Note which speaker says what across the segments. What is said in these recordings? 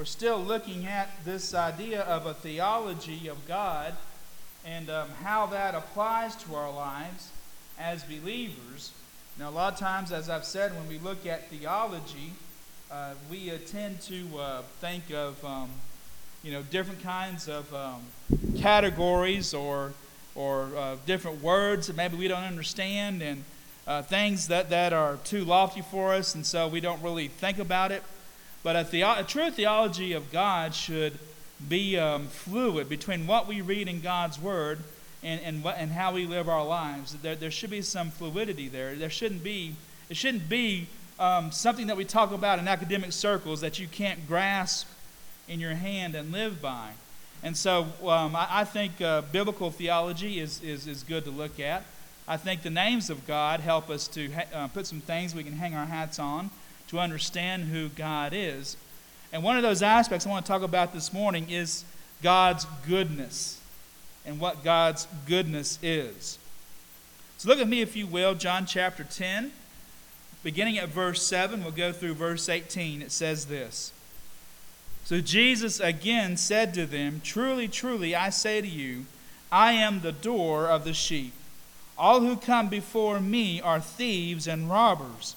Speaker 1: we're still looking at this idea of a theology of God and um, how that applies to our lives as believers. Now, a lot of times, as I've said, when we look at theology, uh, we uh, tend to uh, think of um, you know different kinds of um, categories or or uh, different words that maybe we don't understand and uh, things that, that are too lofty for us, and so we don't really think about it. But a, a true theology of God should be um, fluid between what we read in God's Word and, and, what, and how we live our lives. There, there should be some fluidity there. There shouldn't be, it shouldn't be um, something that we talk about in academic circles that you can't grasp in your hand and live by. And so um, I, I, think uh, biblical theology is, is, is good to look at. I think the names of God help us to ha- uh, put some things we can hang our hats on to understand who God is. And one of those aspects I want to talk about this morning is God's goodness and what God's goodness is. So look at me, if you will, John chapter 10, beginning at verse 7. We'll go through verse 18. It says this So Jesus again said to them, Truly, truly, I say to you, I am the door of the sheep. All who come before me are thieves and robbers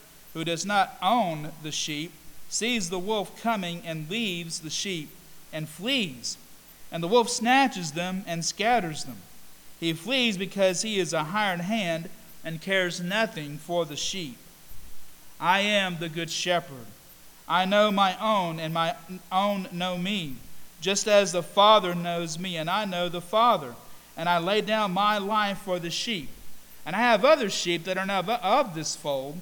Speaker 1: who does not own the sheep sees the wolf coming and leaves the sheep and flees. And the wolf snatches them and scatters them. He flees because he is a hired hand and cares nothing for the sheep. I am the good shepherd. I know my own, and my own know me, just as the Father knows me, and I know the Father. And I lay down my life for the sheep. And I have other sheep that are not of this fold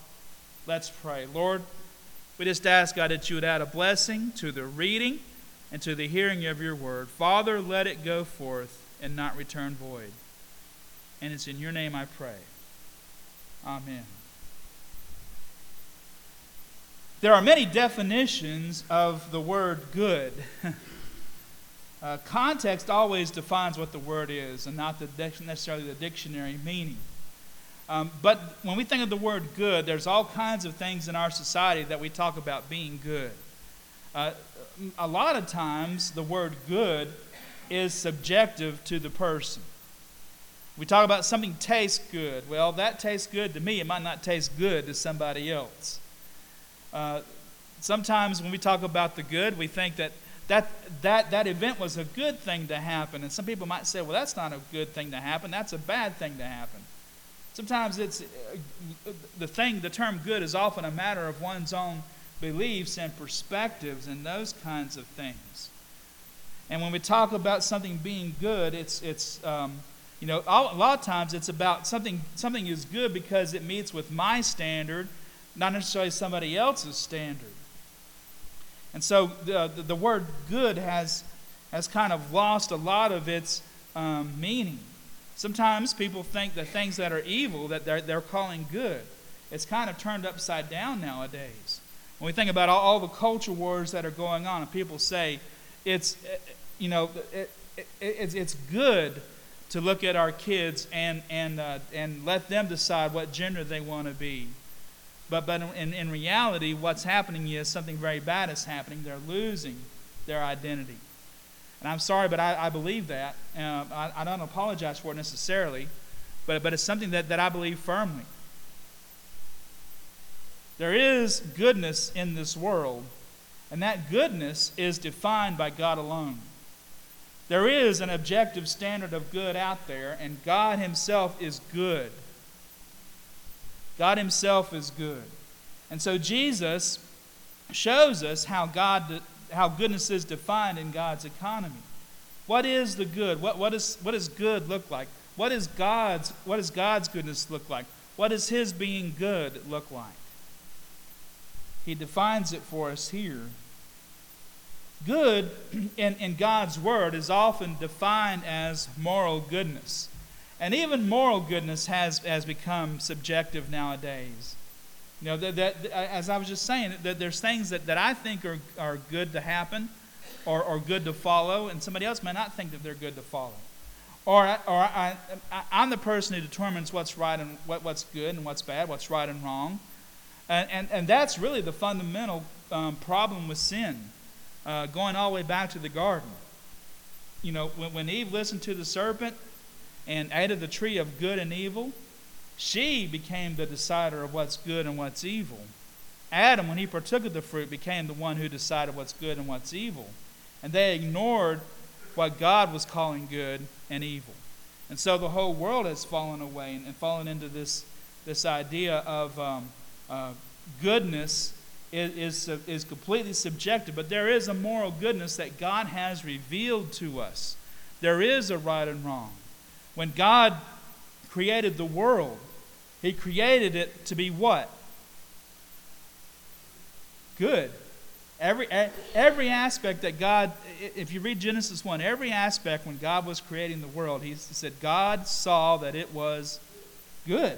Speaker 1: Let's pray. Lord, we just ask, God, that you would add a blessing to the reading and to the hearing of your word. Father, let it go forth and not return void. And it's in your name I pray. Amen. There are many definitions of the word good. uh, context always defines what the word is and not the, necessarily the dictionary meaning. Um, but when we think of the word good, there's all kinds of things in our society that we talk about being good. Uh, a lot of times, the word good is subjective to the person. We talk about something tastes good. Well, that tastes good to me. It might not taste good to somebody else. Uh, sometimes when we talk about the good, we think that that, that that event was a good thing to happen. And some people might say, well, that's not a good thing to happen. That's a bad thing to happen. Sometimes it's uh, the thing, the term good is often a matter of one's own beliefs and perspectives and those kinds of things. And when we talk about something being good, it's, it's um, you know, a lot of times it's about something, something is good because it meets with my standard, not necessarily somebody else's standard. And so the, the, the word good has, has kind of lost a lot of its um, meaning. Sometimes people think the things that are evil that they're, they're calling good. It's kind of turned upside down nowadays. When we think about all, all the culture wars that are going on, and people say it's, you know, it, it, it's, it's good to look at our kids and, and, uh, and let them decide what gender they want to be. But, but in, in reality, what's happening is something very bad is happening. They're losing their identity. And I'm sorry, but I, I believe that. Uh, I, I, don't apologize for it necessarily, but, but it's something that, that I believe firmly. There is goodness in this world, and that goodness is defined by God alone. There is an objective standard of good out there, and God Himself is good. God Himself is good. And so Jesus shows us how, God, how goodness is defined in God's economy. What is the good? What, what, is, what does good look like? What, is God's, what does God's goodness look like? What does His being good look like? He defines it for us here. Good in, in God's Word is often defined as moral goodness. And even moral goodness has, has become subjective nowadays. You know, that, that, as I was just saying, that there's things that, that I think are, are good to happen or, or good to follow, and somebody else may not think that they're good to follow. Or, or I, I, I'm the person who determines what's right and what, what's good and what's bad, what's right and wrong. And, and, and that's really the fundamental um, problem with sin, uh, going all the way back to the garden. You know, when, when Eve listened to the serpent and ate of the tree of good and evil, she became the decider of what's good and what's evil. Adam, when he partook of the fruit, became the one who decided what's good and what's evil. And they ignored what God was calling good and evil. And so the whole world has fallen away and, and fallen into this, this idea of um, uh, goodness is, is, is completely subjective, but there is a moral goodness that God has revealed to us. There is a right and wrong. When God created the world, He created it to be what? Good. Every, every aspect that God, if you read Genesis 1, every aspect when God was creating the world, He said, God saw that it was good.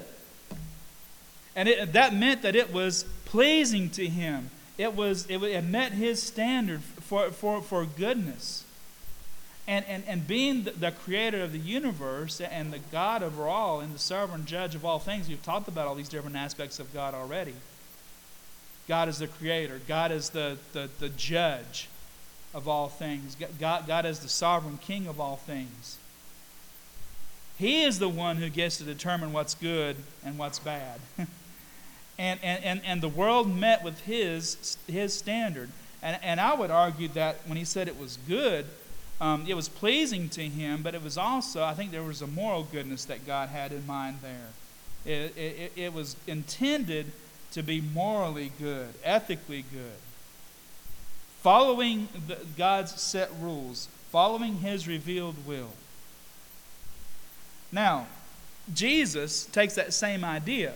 Speaker 1: And it, that meant that it was pleasing to Him. It, was, it, it met His standard for, for, for goodness. And, and, and being the, creator of the universe and the God over all and the sovereign judge of all things, we've talked about all these different aspects of God already. God is the creator, God is the, the, the judge of all things, God, God is the sovereign king of all things. He is the one who gets to determine what's good and what's bad. and, and, and, and the world met with his, his standard. And, and I would argue that when he said it was good, um, it was pleasing to him, but it was also, I think there was a moral goodness that God had in mind there. It, it, it was intended to be morally good, ethically good. Following the, God's set rules, following his revealed will. Now, Jesus takes that same idea.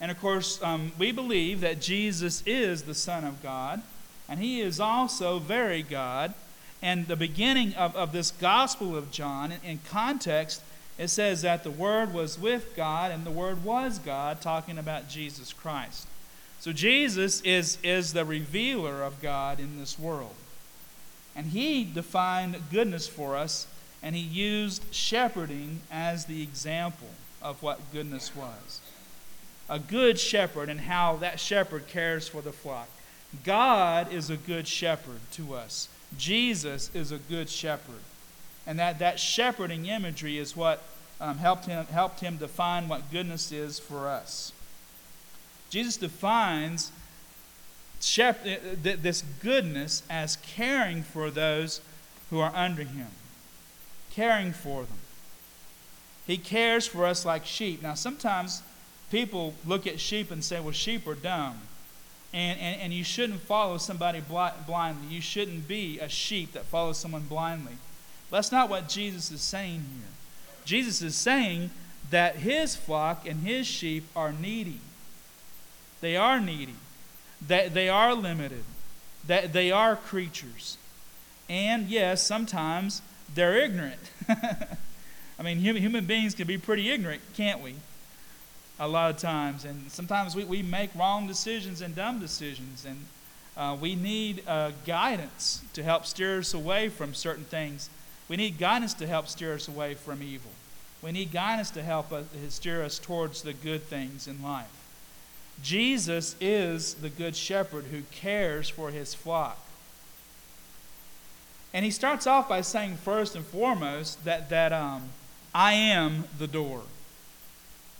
Speaker 1: And of course, um, we believe that Jesus is the Son of God, and he is also very God. And the beginning of, of this Gospel of John, in, context, it says that the Word was with God and the Word was God, talking about Jesus Christ. So Jesus is, is the revealer of God in this world. And he defined goodness for us, and he used shepherding as the example of what goodness was. A good shepherd and how that shepherd cares for the flock. God is a good shepherd to us. Jesus is a good shepherd. And that, that shepherding imagery is what um, helped, him, helped him define what goodness is for us. Jesus defines shepherd, uh, this goodness as caring for those who are under him, caring for them. He cares for us like sheep. Now, sometimes people look at sheep and say, well, sheep are dumb. And, and, and you shouldn't follow somebody blindly. You shouldn't be a sheep that follows someone blindly. That's not what Jesus is saying here. Jesus is saying that his flock and his sheep are needy. They are needy. That they are limited. That they are creatures. And yes, sometimes they're ignorant. I mean, human, human beings can be pretty ignorant, can't we? A lot of times. And sometimes we, we make wrong decisions and dumb decisions. And uh, we need uh, guidance to help steer us away from certain things. We need guidance to help steer us away from evil. We need guidance to help us, steer us towards the good things in life. Jesus is the good shepherd who cares for his flock. And he starts off by saying, first and foremost, that, that um, I am the door.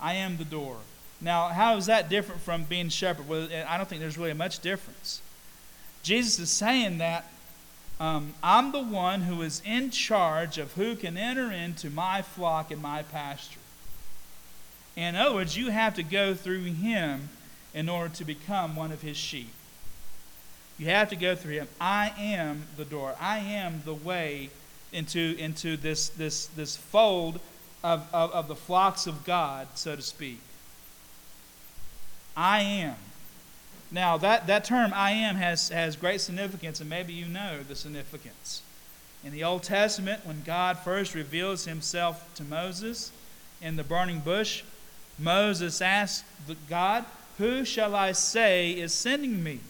Speaker 1: I am the door. Now, how is that different from being shepherd? Well, I don't think there's really much difference. Jesus is saying that um, I'm the one who is in charge of who can enter into my flock and my pasture. In other words, you have to go through him in order to become one of his sheep. You have to go through him. I am the door. I am the way into, into this, this, this fold of, of, of the flocks of God, so to speak. I am. Now, that, that term, I am, has, has great significance, and maybe you know the significance. In the Old Testament, when God first reveals himself to Moses in the burning bush, Moses asked God, Who shall I say is sending me?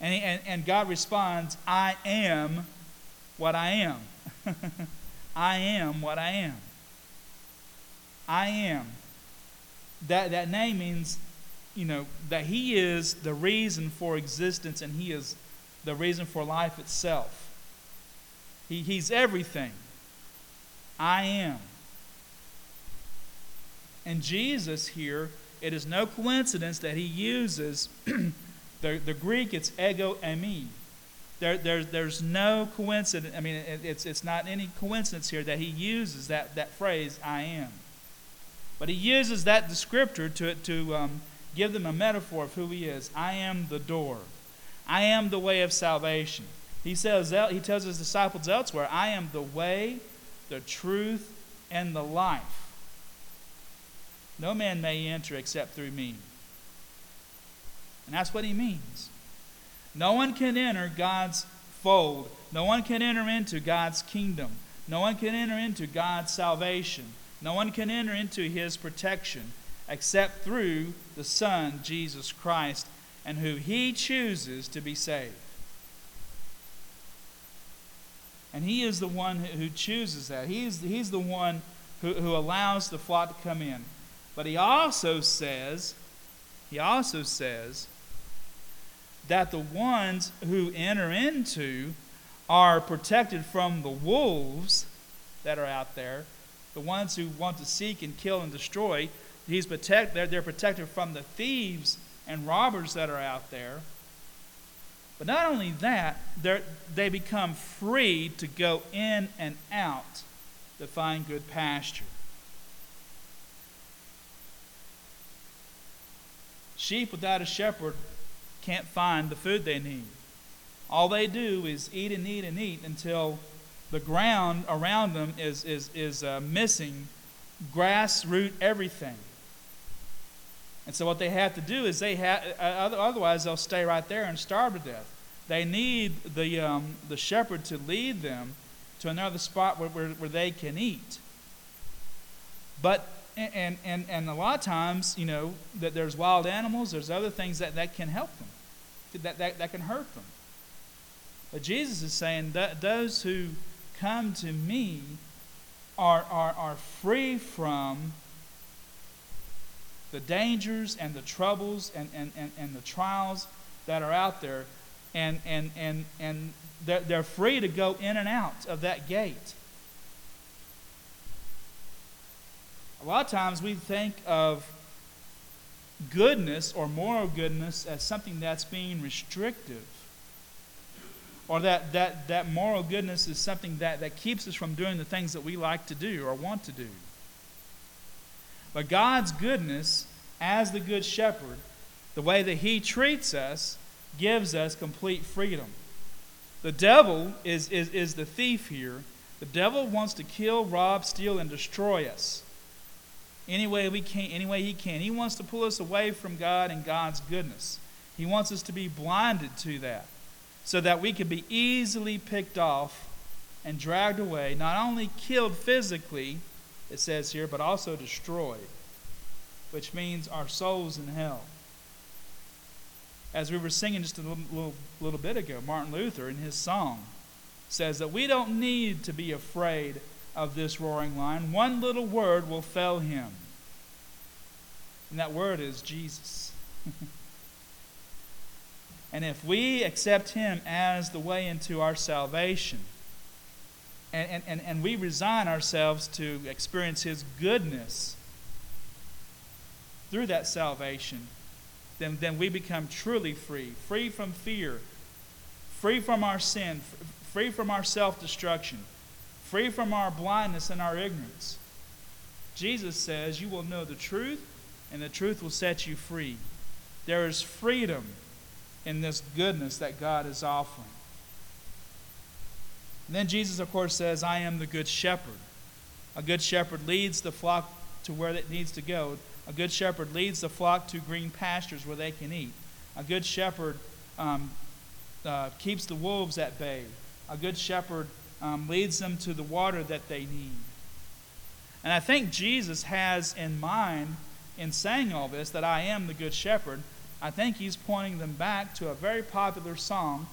Speaker 1: And, he, and, and God responds, I am what I am. I am what I am. I am. That, that name means, you know, that He is the reason for existence and He is the reason for life itself. He, he's everything. I am. And Jesus here, it is no coincidence that He uses the, the Greek, it's ego eimi. There, there, there's no coincidence. I mean, it, it's, it's not any coincidence here that he uses that, that phrase, I am. But he uses that descriptor to, to um, give them a metaphor of who he is. I am the door. I am the way of salvation. He, says, he tells his disciples elsewhere, I am the way, the truth, and the life. No man may enter except through me. And that's what he means. No one can enter God's fold. No one can enter into God's kingdom. No one can enter into God's salvation. No one can enter into his protection except through the Son, Jesus Christ, and who he chooses to be saved. And he is the one who chooses that. He's, he's the one who, who allows the flock to come in. But he also says, he also says, that the ones who enter into are protected from the wolves that are out there, the ones who want to seek and kill and destroy. He's protect, they're, they're protected from the thieves and robbers that are out there. But not only that, they become free to go in and out to find good pasture. Sheep without a shepherd can't find the food they need. All they do is eat and eat and eat until the ground around them is, is, is uh, missing grass, root, everything. And so what they have to do is they have, uh, otherwise they'll stay right there and starve to death. They need the, um, the shepherd to lead them to another spot where, where, where they can eat. But and, and, and a lot of times, you know, that there's wild animals, there's other things that, that can help them that, that, that can hurt them. But Jesus is saying that those who come to me are, are, are free from the dangers and the troubles and, and, and, and the trials that are out there. And, and, and, and they're, they're free to go in and out of that gate. A lot of times we think of goodness or moral goodness as something that's being restrictive. Or that, that, that moral goodness is something that, that keeps us from doing the things that we like to do or want to do. But God's goodness, as the Good Shepherd, the way that He treats us, gives us complete freedom. The devil is, is, is the thief here. The devil wants to kill, rob, steal, and destroy us any way we can, any way he can. He wants to pull us away from God and God's goodness. He wants us to be blinded to that so that we could be easily picked off and dragged away, not only killed physically, it says here, but also destroyed, which means our souls in hell. As we were singing just a little, little, little bit ago, Martin Luther in his song says that we don't need to be afraid of this roaring lion. One little word will fell him. And that word is Jesus. and if we accept him as the way into our salvation, and, and, and we resign ourselves to experience his goodness through that salvation, then, then we become truly free free from fear, free from our sin, free from our self destruction, free from our blindness and our ignorance. Jesus says, You will know the truth, and the truth will set you free. There is freedom in this goodness that God is offering. And then Jesus, of course, says, I am the good shepherd. A good shepherd leads the flock to where it needs to go. A good shepherd leads the flock to green pastures where they can eat. A good shepherd um, uh, keeps the wolves at bay. A good shepherd um, leads them to the water that they need. And I think Jesus has in mind, in saying all this, that I am the good shepherd. I think he's pointing them back to a very popular psalm,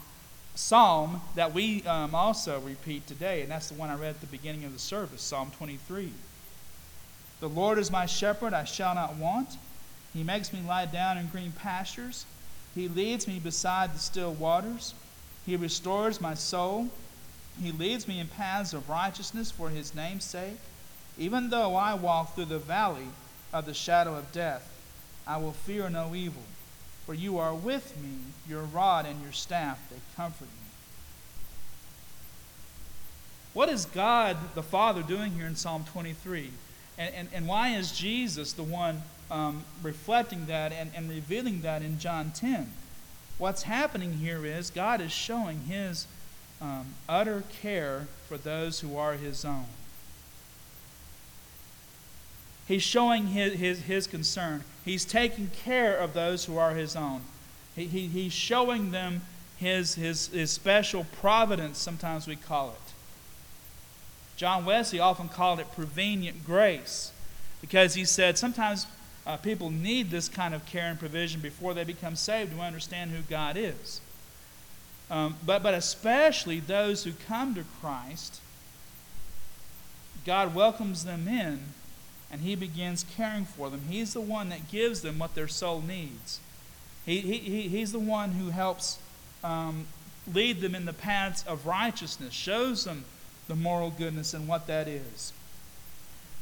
Speaker 1: psalm that we um, also repeat today, and that's the one I read at the beginning of the service, Psalm 23. The Lord is my shepherd, I shall not want. He makes me lie down in green pastures. He leads me beside the still waters. He restores my soul. He leads me in paths of righteousness for his name's sake. Even though I walk through the valley of the shadow of death, I will fear no evil, for you are with me, your rod and your staff, they comfort me. What is God the Father doing here in Psalm 23? And, and, and why is Jesus the one um, reflecting that and, and revealing that in John 10. What's happening here is God is showing his um, utter care for those who are his own. He's showing his, his, his concern. He's taking care of those who are his own. He, he, he's showing them his, his, his special providence, sometimes we call it. John Wesley often called it prevenient grace because he said sometimes uh, people need this kind of care and provision before they become saved to understand who God is. Um, but, but especially those who come to Christ, God welcomes them in and He begins caring for them. He's the one that gives them what their soul needs. He, he, he's the one who helps um, lead them in the paths of righteousness, shows them the moral goodness and what that is.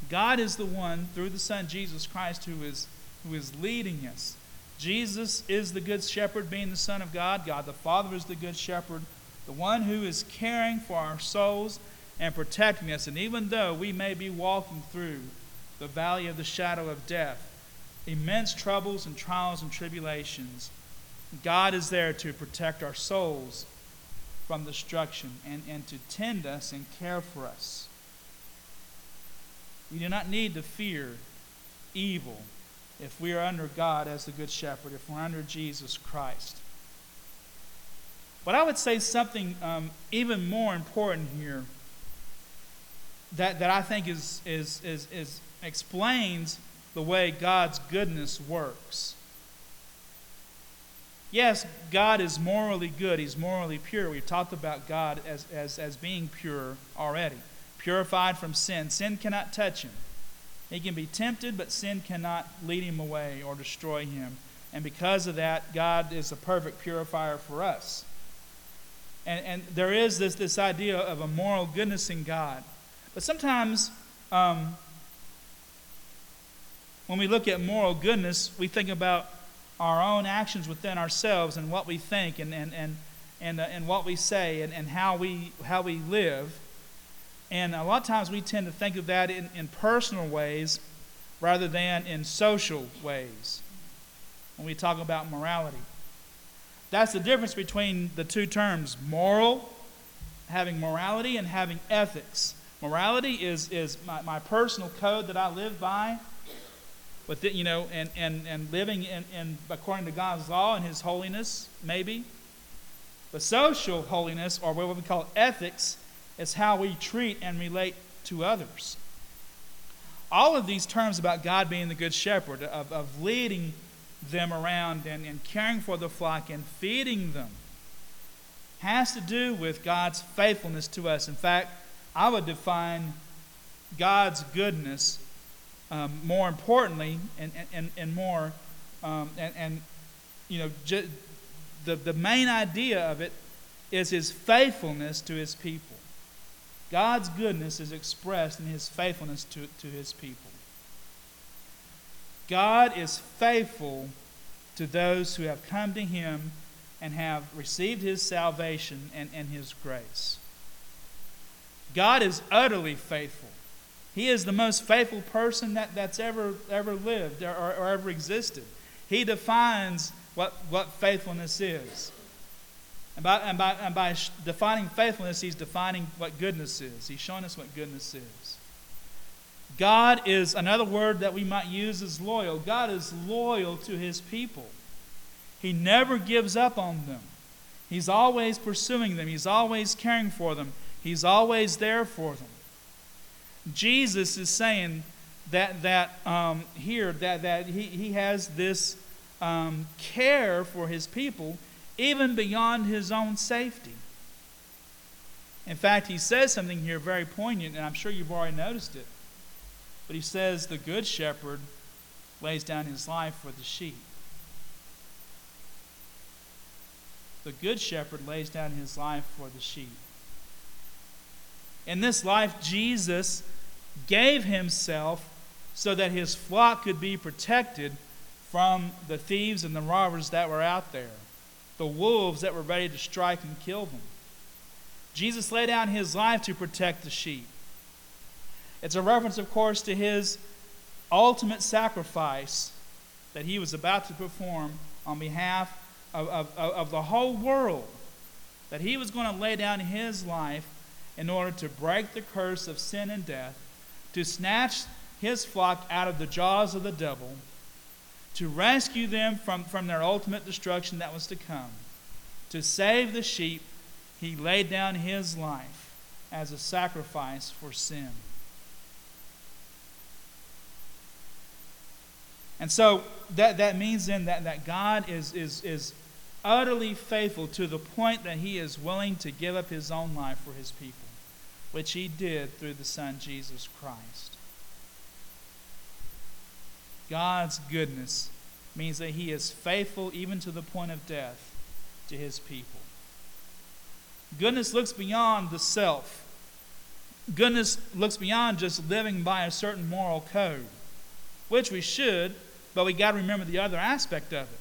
Speaker 1: God is the one, through the Son, Jesus Christ, who is, who is leading us. Jesus is the good shepherd, being the Son of God. God the Father is the good shepherd, the one who is caring for our souls and protecting us. And even though we may be walking through the valley of the shadow of death, immense troubles and trials and tribulations, God is there to protect our souls from destruction and, and to tend us and care for us. We do not need to fear evil if we are under God as the Good Shepherd, if we're under Jesus Christ. But I would say something um, even more important here that, that I think is, is, is, is explains the way God's goodness works. Yes, God is morally good. He's morally pure. We've talked about God as, as, as being pure already purified from sin. Sin cannot touch him. He can be tempted, but sin cannot lead him away or destroy him. And because of that, God is a perfect purifier for us. And, and there is this, this idea of a moral goodness in God. But sometimes um, when we look at moral goodness, we think about our own actions within ourselves and what we think and, and, and, and, uh, and what we say and, and how, we, how we live. And a lot of times we tend to think of that in, in personal ways rather than in social ways when we talk about morality. That's the difference between the two terms moral, having morality, and having ethics. Morality is, is my, my personal code that I live by, it, you know, and, and, and living in, in according to God's law and His holiness, maybe. But social holiness, or what we call ethics, is how we treat and relate to others. All of these terms about God being the good shepherd, of, of leading them around and, and caring for the flock and feeding them, has to do with God's faithfulness to us. In fact, I would define God's goodness um, more importantly and, and, and more, um, and, and, you know, ju- the, the main idea of it is his faithfulness to his people. God's goodness is expressed in his faithfulness to, to his people. God is faithful to those who have come to him and have received his salvation and, and his grace. God is utterly faithful. He is the most faithful person that, that's ever, ever lived or, or, or ever existed. He defines what, what faithfulness is. And by, and, by, and by defining faithfulness, he's defining what goodness is. He's showing us what goodness is. God is, another word that we might use is loyal. God is loyal to his people. He never gives up on them. He's always pursuing them, he's always caring for them, he's always there for them. Jesus is saying that, that um, here, that, that he, he has this um, care for his people even beyond his own safety. In fact, he says something here very poignant, and I'm sure you've already noticed it. But he says, The good shepherd lays down his life for the sheep. The good shepherd lays down his life for the sheep. In this life, Jesus gave himself so that his flock could be protected from the thieves and the robbers that were out there, the wolves that were ready to strike and kill them. Jesus laid down his life to protect the sheep. It's a reference, of course, to his ultimate sacrifice that he was about to perform on behalf of, of, of the whole world. That he was going to lay down his life in order to break the curse of sin and death, to snatch his flock out of the jaws of the devil, to rescue them from, from their ultimate destruction that was to come. To save the sheep, he laid down his life as a sacrifice for sin. And so that, that means then that, that God is, is, is utterly faithful to the point that he is willing to give up his own life for his people, which he did through the Son Jesus Christ. God's goodness means that he is faithful even to the point of death to his people. Goodness looks beyond the self. Goodness looks beyond just living by a certain moral code, which we should but we got to remember the other aspect of it.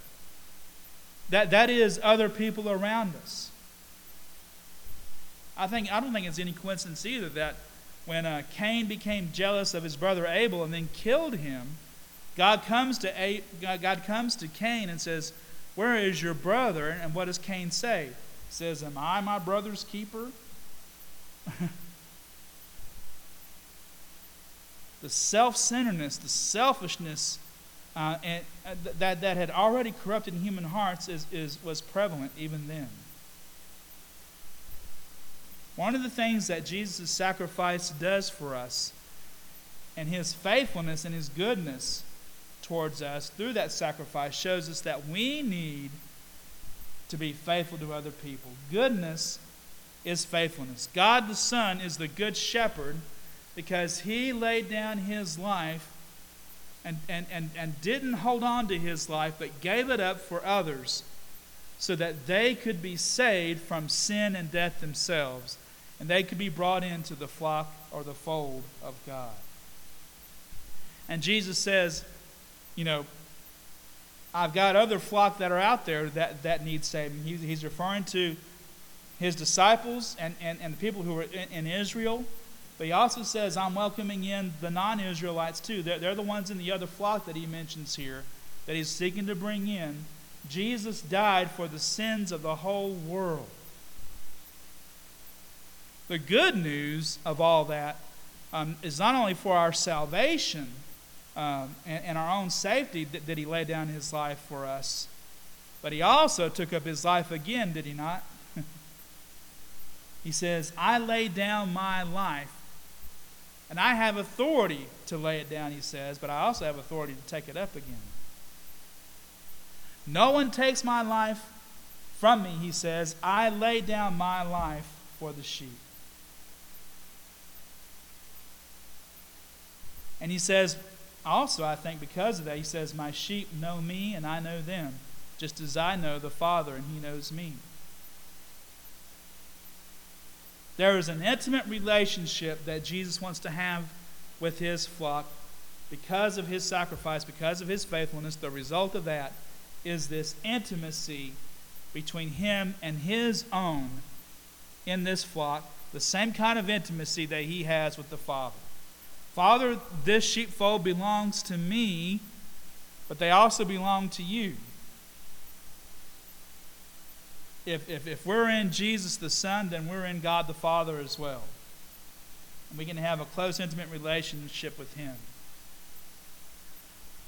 Speaker 1: That, that is other people around us. I, think, I don't think it's any coincidence either that when uh, Cain became jealous of his brother Abel and then killed him, God comes to A- God comes to Cain and says, "Where is your brother?" And what does Cain say? He says, "Am I my brother's keeper?" the self-centeredness, the selfishness uh, and uh, that, that had already corrupted human hearts is, is, was prevalent even then. One of the things that Jesus' sacrifice does for us and his faithfulness and his goodness towards us through that sacrifice shows us that we need to be faithful to other people. Goodness is faithfulness. God the Son is the good shepherd because he laid down his life and, and, and, and didn't hold on to his life, but gave it up for others so that they could be saved from sin and death themselves, and they could be brought into the flock or the fold of God. And Jesus says, you know, I've got other flock that are out there that, that need saving. He, he's referring to his disciples and, and, and the people who were in, in Israel but he also says, I'm welcoming in the non Israelites too. They're, they're the ones in the other flock that he mentions here that he's seeking to bring in. Jesus died for the sins of the whole world. The good news of all that um, is not only for our salvation um, and, and, our own safety that, that he laid down his life for us, but he also took up his life again, did he not? he says, I lay down my life and I have authority to lay it down, he says, but I also have authority to take it up again. No one takes my life from me, he says. I lay down my life for the sheep. And he says, also, I think because of that, he says, My sheep know me and I know them, just as I know the Father and he knows me. There is an intimate relationship that Jesus wants to have with his flock because of his sacrifice, because of his faithfulness. The result of that is this intimacy between him and his own in this flock the same kind of intimacy that he has with the Father. Father, this sheepfold belongs to me, but they also belong to you. If, if, if we're in Jesus the Son, then we're in God the Father as well. And we can have a close, intimate relationship with Him.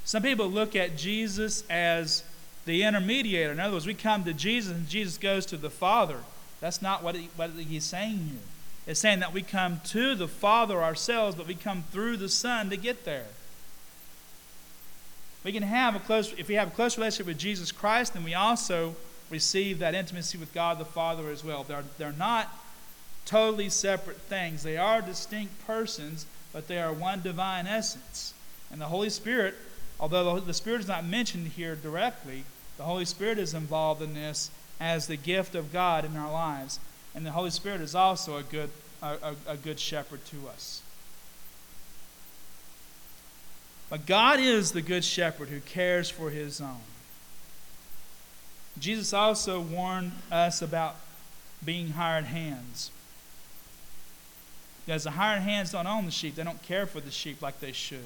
Speaker 1: Some people look at Jesus as the intermediator. In other words, we come to Jesus and Jesus goes to the Father. That's not what, he, what he's saying here. It's saying that we come to the Father ourselves, but we come through the Son to get there. We can have a close, if we have a close relationship with Jesus Christ, then we also receive that intimacy with God the Father as well. They're, they're not totally separate things, they are distinct persons, but they are one divine essence. And the Holy Spirit, although the Spirit is not mentioned here directly, the Holy Spirit is involved in this as the gift of God in our lives. And the Holy Spirit is also a good, a, a, a good shepherd to us. But God is the good shepherd who cares for his own. Jesus also warned us about being hired hands. Because the hired hands don't own the sheep, they don't care for the sheep like they should.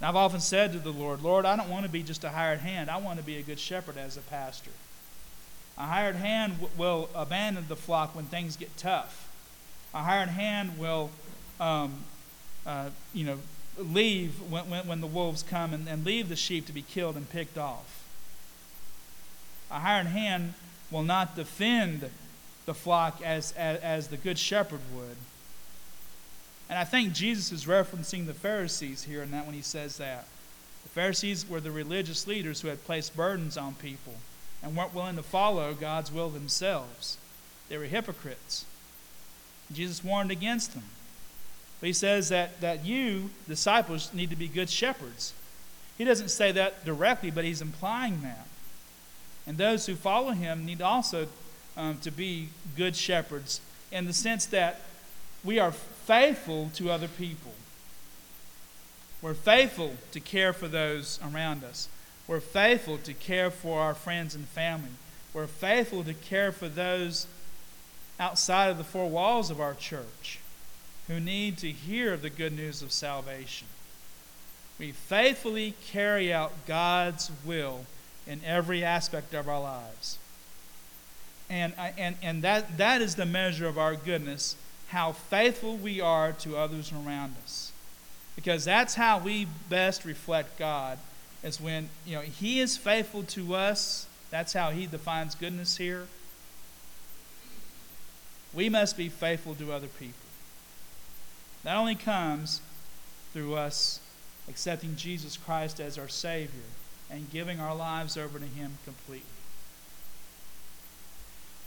Speaker 1: And I've often said to the Lord, Lord, I don't want to be just a hired hand. I want to be a good shepherd as a pastor. A hired hand w- will abandon the flock when things get tough. A hired hand will, um, uh, you know, leave when, when, when, the wolves come and, and leave the sheep to be killed and picked off. A hired hand will not defend the flock as, as, as the good shepherd would. And I think Jesus is referencing the Pharisees here in that when he says that. The Pharisees were the religious leaders who had placed burdens on people and weren't willing to follow God's will themselves. They were hypocrites. Jesus warned against them. But he says that, that you, disciples, need to be good shepherds. He doesn't say that directly, but he's implying that. And those who follow him need also um, to be good shepherds in the sense that we are faithful to other people. We're faithful to care for those around us. We're faithful to care for our friends and family. We're faithful to care for those outside of the four walls of our church who need to hear the good news of salvation. We faithfully carry out God's will in every aspect of our lives. And, and, and that, that is the measure of our goodness, how faithful we are to others around us. Because that's how we best reflect God is when you know he is faithful to us that's how he defines goodness here we must be faithful to other people that only comes through us accepting jesus christ as our savior and giving our lives over to him completely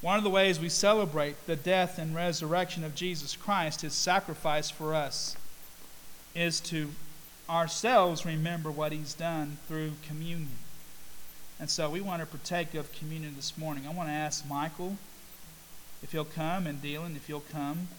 Speaker 1: one of the ways we celebrate the death and resurrection of jesus christ his sacrifice for us is to ourselves remember what He's done through communion. And so we want to partake of communion this morning. I want to ask Michael if he'll come and Dylan if you'll come